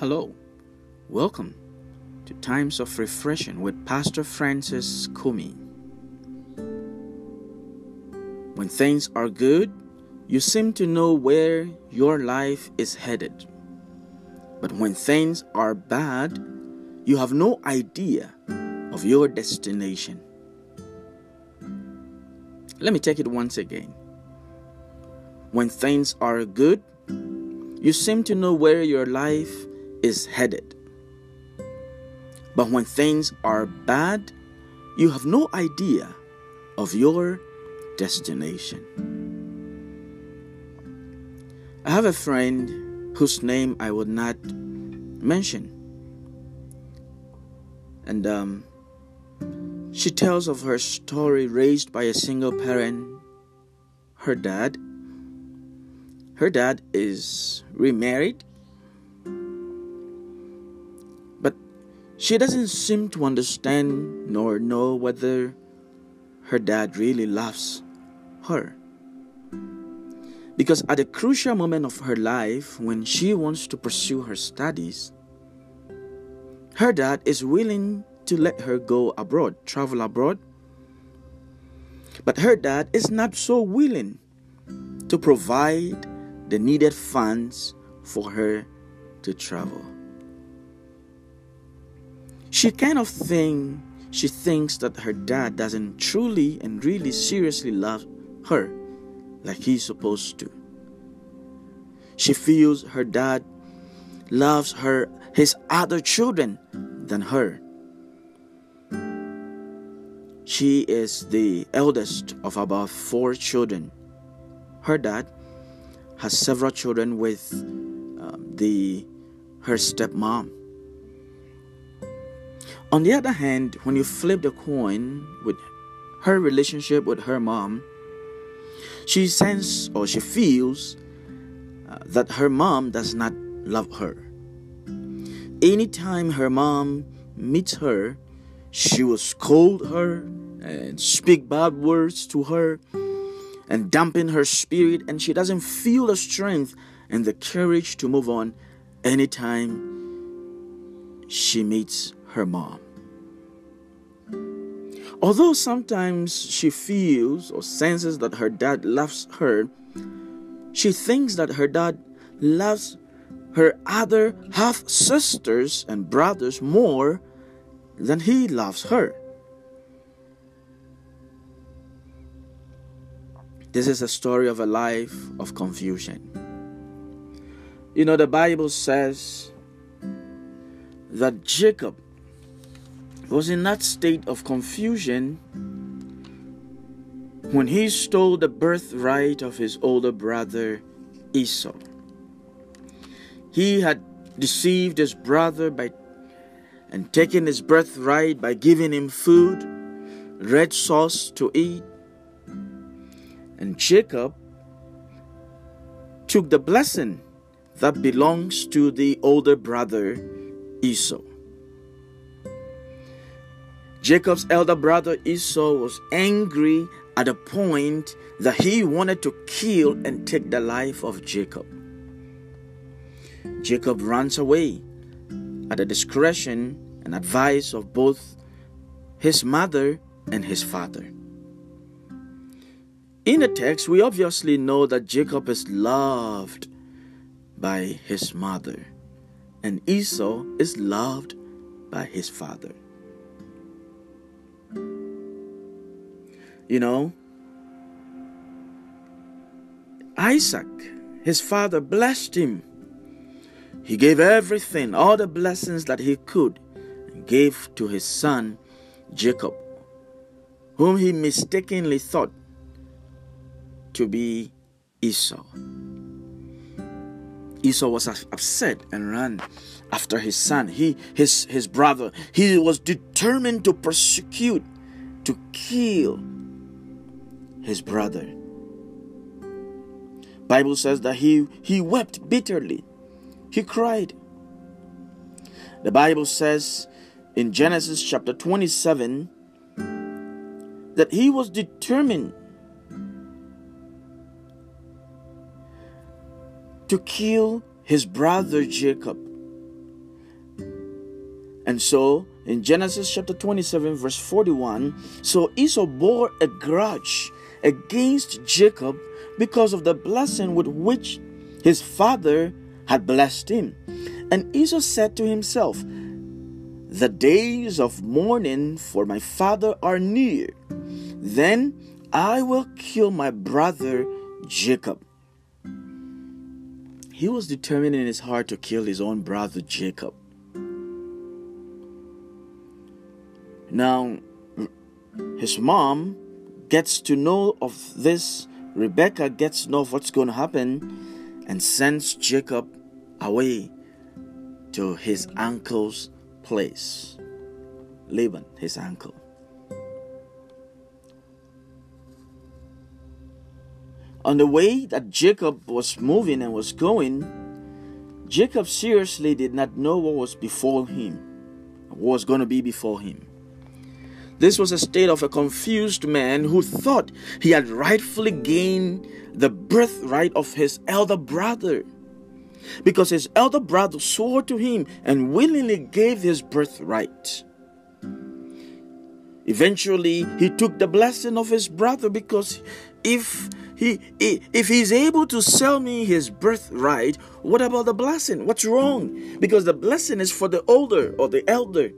Hello, welcome to Times of Refreshing with Pastor Francis Kumi. When things are good, you seem to know where your life is headed. But when things are bad, you have no idea of your destination. Let me take it once again. When things are good, you seem to know where your life is headed. But when things are bad, you have no idea of your destination. I have a friend whose name I would not mention. And um, she tells of her story raised by a single parent, her dad. Her dad is remarried, she doesn't seem to understand nor know whether her dad really loves her. Because at a crucial moment of her life, when she wants to pursue her studies, her dad is willing to let her go abroad, travel abroad. But her dad is not so willing to provide the needed funds for her to travel. She kind of think she thinks that her dad doesn't truly and really seriously love her like he's supposed to. She feels her dad loves her his other children than her. She is the eldest of about four children. Her dad has several children with um, the her stepmom. On the other hand, when you flip the coin with her relationship with her mom, she senses or she feels uh, that her mom does not love her. Anytime her mom meets her, she will scold her and speak bad words to her and dampen her spirit, and she doesn't feel the strength and the courage to move on anytime she meets her mom. Although sometimes she feels or senses that her dad loves her, she thinks that her dad loves her other half sisters and brothers more than he loves her. This is a story of a life of confusion. You know, the Bible says that Jacob was in that state of confusion when he stole the birthright of his older brother Esau. He had deceived his brother by and taken his birthright by giving him food, red sauce to eat. And Jacob took the blessing that belongs to the older brother Esau. Jacob's elder brother Esau was angry at the point that he wanted to kill and take the life of Jacob. Jacob runs away at the discretion and advice of both his mother and his father. In the text, we obviously know that Jacob is loved by his mother, and Esau is loved by his father. You know, Isaac, his father, blessed him. He gave everything, all the blessings that he could, and gave to his son Jacob, whom he mistakenly thought to be Esau. Esau was upset and ran after his son, he his his brother. He was determined to persecute, to kill his brother. Bible says that he, he wept bitterly. He cried. The Bible says in Genesis chapter 27 that he was determined to kill his brother Jacob And so, in Genesis chapter 27, verse 41, so Esau bore a grudge against Jacob because of the blessing with which his father had blessed him. And Esau said to himself, The days of mourning for my father are near. Then I will kill my brother Jacob. He was determined in his heart to kill his own brother Jacob. Now, his mom gets to know of this. Rebecca gets to know of what's going to happen and sends Jacob away to his uncle's place. Laban, his uncle. On the way that Jacob was moving and was going, Jacob seriously did not know what was before him, what was going to be before him. This was a state of a confused man who thought he had rightfully gained the birthright of his elder brother. Because his elder brother swore to him and willingly gave his birthright. Eventually, he took the blessing of his brother because if he, if he's able to sell me his birthright, what about the blessing? What's wrong? Because the blessing is for the older or the elder.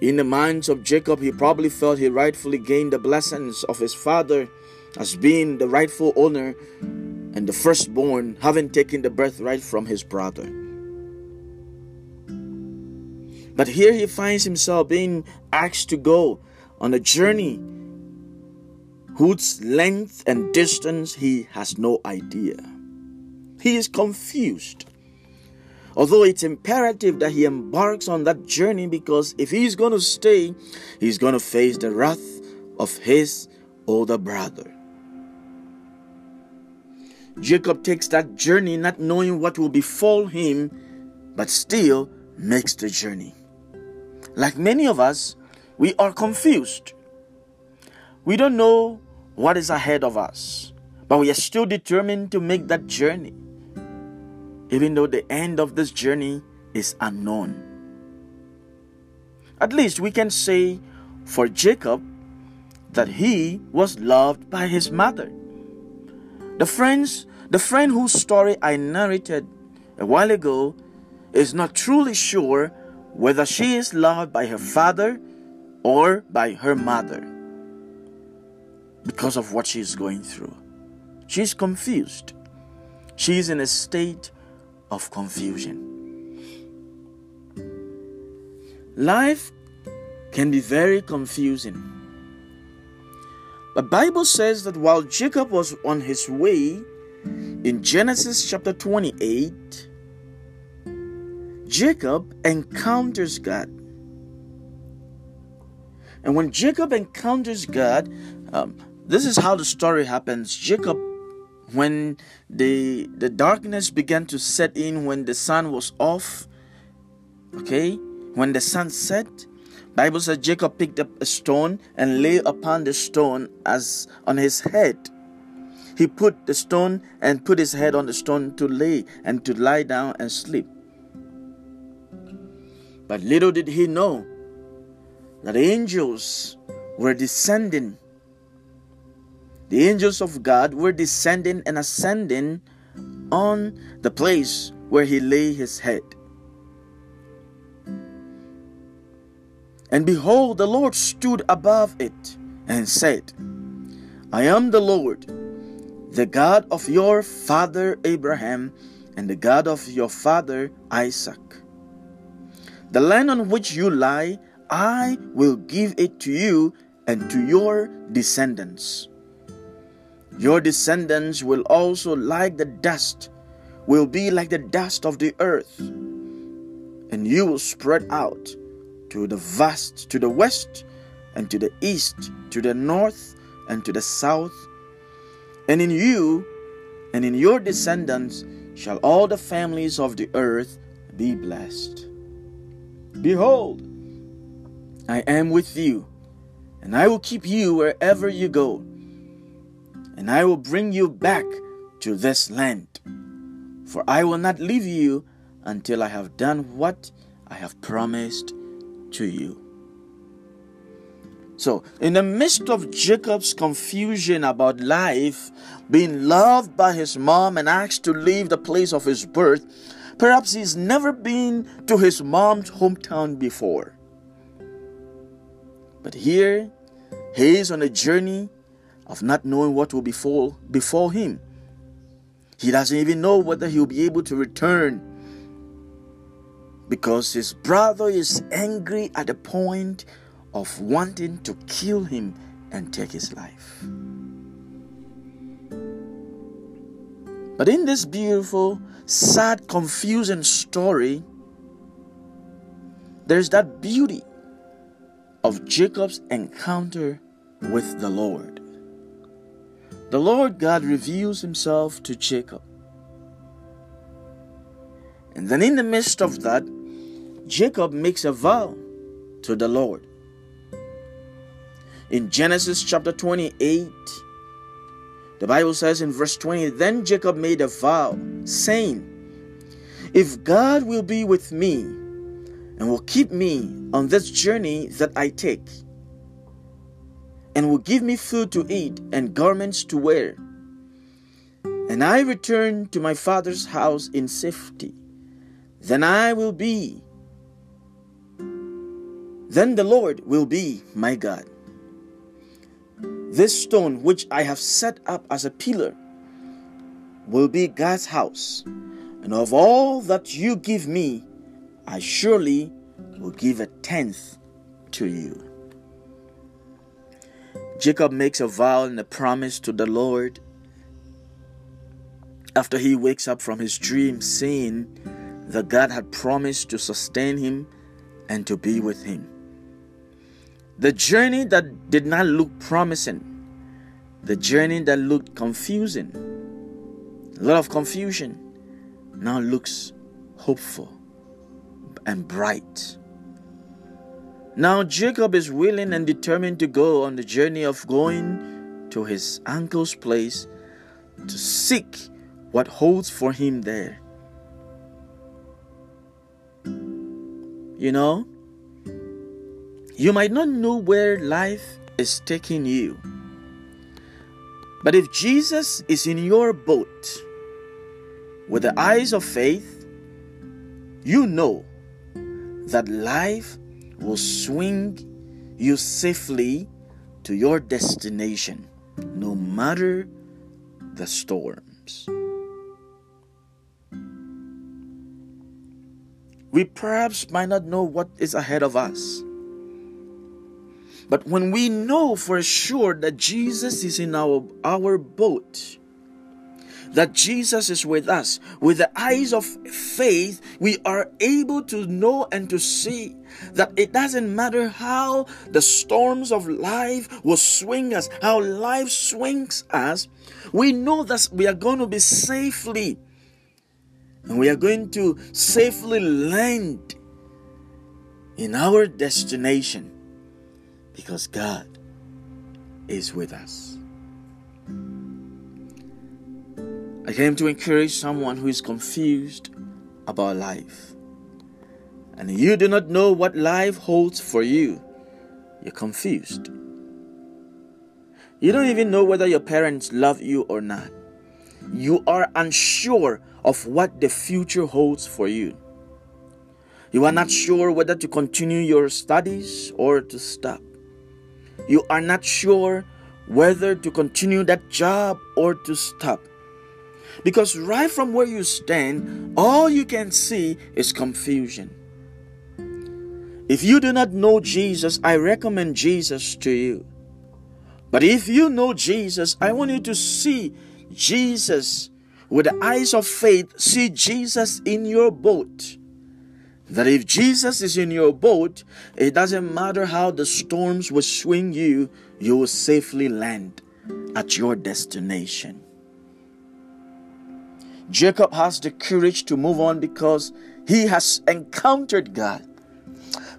In the minds of Jacob, he probably felt he rightfully gained the blessings of his father as being the rightful owner and the firstborn, having taken the birthright from his brother. But here he finds himself being asked to go on a journey whose length and distance he has no idea. He is confused. Although it's imperative that he embarks on that journey because if he's going to stay, he's going to face the wrath of his older brother. Jacob takes that journey not knowing what will befall him, but still makes the journey. Like many of us, we are confused. We don't know what is ahead of us, but we are still determined to make that journey even though the end of this journey is unknown. At least we can say for Jacob that he was loved by his mother. The friends, the friend whose story I narrated a while ago is not truly sure whether she is loved by her father or by her mother because of what she is going through. She is confused. She is in a state of confusion. Life can be very confusing. The Bible says that while Jacob was on his way in Genesis chapter 28, Jacob encounters God. And when Jacob encounters God, um, this is how the story happens. Jacob when the the darkness began to set in when the sun was off okay? When the sun set bible says jacob picked up a stone and lay upon the stone as on his head. He put the stone and put his head on the stone to lay and to lie down and sleep. But little did he know that angels were descending the angels of God were descending and ascending on the place where he lay his head. And behold, the Lord stood above it and said, I am the Lord, the God of your father Abraham and the God of your father Isaac. The land on which you lie, I will give it to you and to your descendants. Your descendants will also, like the dust, will be like the dust of the earth, and you will spread out to the vast, to the west, and to the east, to the north, and to the south. And in you and in your descendants shall all the families of the earth be blessed. Behold, I am with you, and I will keep you wherever you go and I will bring you back to this land. For I will not leave you until I have done what I have promised to you. So, in the midst of Jacob's confusion about life, being loved by his mom and asked to leave the place of his birth, perhaps he's never been to his mom's hometown before. But here, he is on a journey of not knowing what will befall before him. He doesn't even know whether he'll be able to return because his brother is angry at the point of wanting to kill him and take his life. But in this beautiful, sad, confusing story, there's that beauty of Jacob's encounter with the Lord. The Lord God reveals himself to Jacob. And then, in the midst of that, Jacob makes a vow to the Lord. In Genesis chapter 28, the Bible says in verse 20, Then Jacob made a vow, saying, If God will be with me and will keep me on this journey that I take, and will give me food to eat and garments to wear, and I return to my father's house in safety, then I will be, then the Lord will be my God. This stone which I have set up as a pillar will be God's house, and of all that you give me, I surely will give a tenth to you. Jacob makes a vow and a promise to the Lord after he wakes up from his dream, saying that God had promised to sustain him and to be with him. The journey that did not look promising, the journey that looked confusing, a lot of confusion, now looks hopeful and bright. Now Jacob is willing and determined to go on the journey of going to his uncle's place to seek what holds for him there. You know, you might not know where life is taking you. But if Jesus is in your boat with the eyes of faith, you know that life will swing you safely to your destination, no matter the storms. We perhaps might not know what is ahead of us. But when we know for sure that Jesus is in our, our boat, that Jesus is with us, with the eyes of faith, we are able to know and to see that it doesn't matter how the storms of life will swing us, how life swings us, we know that we are going to be safely and we are going to safely land in our destination because God is with us. I came to encourage someone who is confused about life. And you do not know what life holds for you. You're confused. You don't even know whether your parents love you or not. You are unsure of what the future holds for you. You are not sure whether to continue your studies or to stop you are not sure whether to continue that job or to stop. Because right from where you stand, all you can see is confusion. If you do not know Jesus, I recommend Jesus to you. But if you know Jesus, I want you to see Jesus with the eyes of faith, see Jesus in your boat. That if Jesus is in your boat, it doesn't matter how the storms will swing you, you will safely land at your destination. Jacob has the courage to move on because he has encountered God.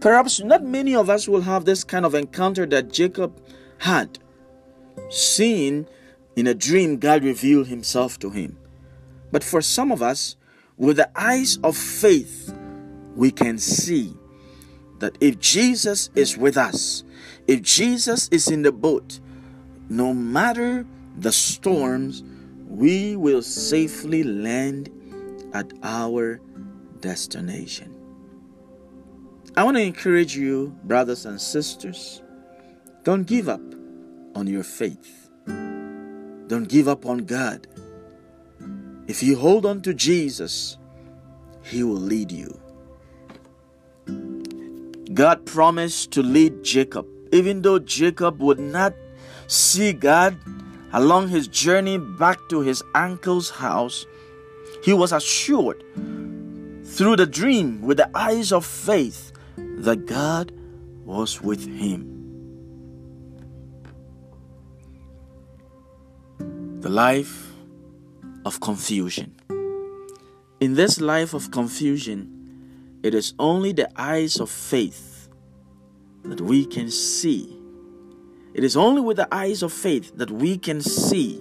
Perhaps not many of us will have this kind of encounter that Jacob had. Seeing in a dream, God revealed himself to him. But for some of us, with the eyes of faith, we can see that if Jesus is with us, if Jesus is in the boat, no matter the storms, we will safely land at our destination. I want to encourage you, brothers and sisters, don't give up on your faith. Don't give up on God. If you hold on to Jesus, He will lead you. God promised to lead Jacob, even though Jacob would not see God along his journey back to his uncle's house. He was assured through the dream with the eyes of faith that God was with him. The life of confusion. In this life of confusion, it is only the eyes of faith that we can see. It is only with the eyes of faith that we can see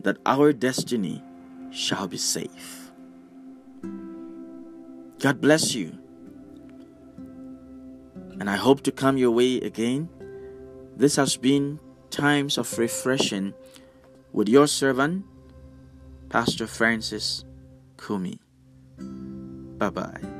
that our destiny shall be safe. God bless you. And I hope to come your way again. This has been times of refreshing with your servant, Pastor Francis Kumi. Bye bye.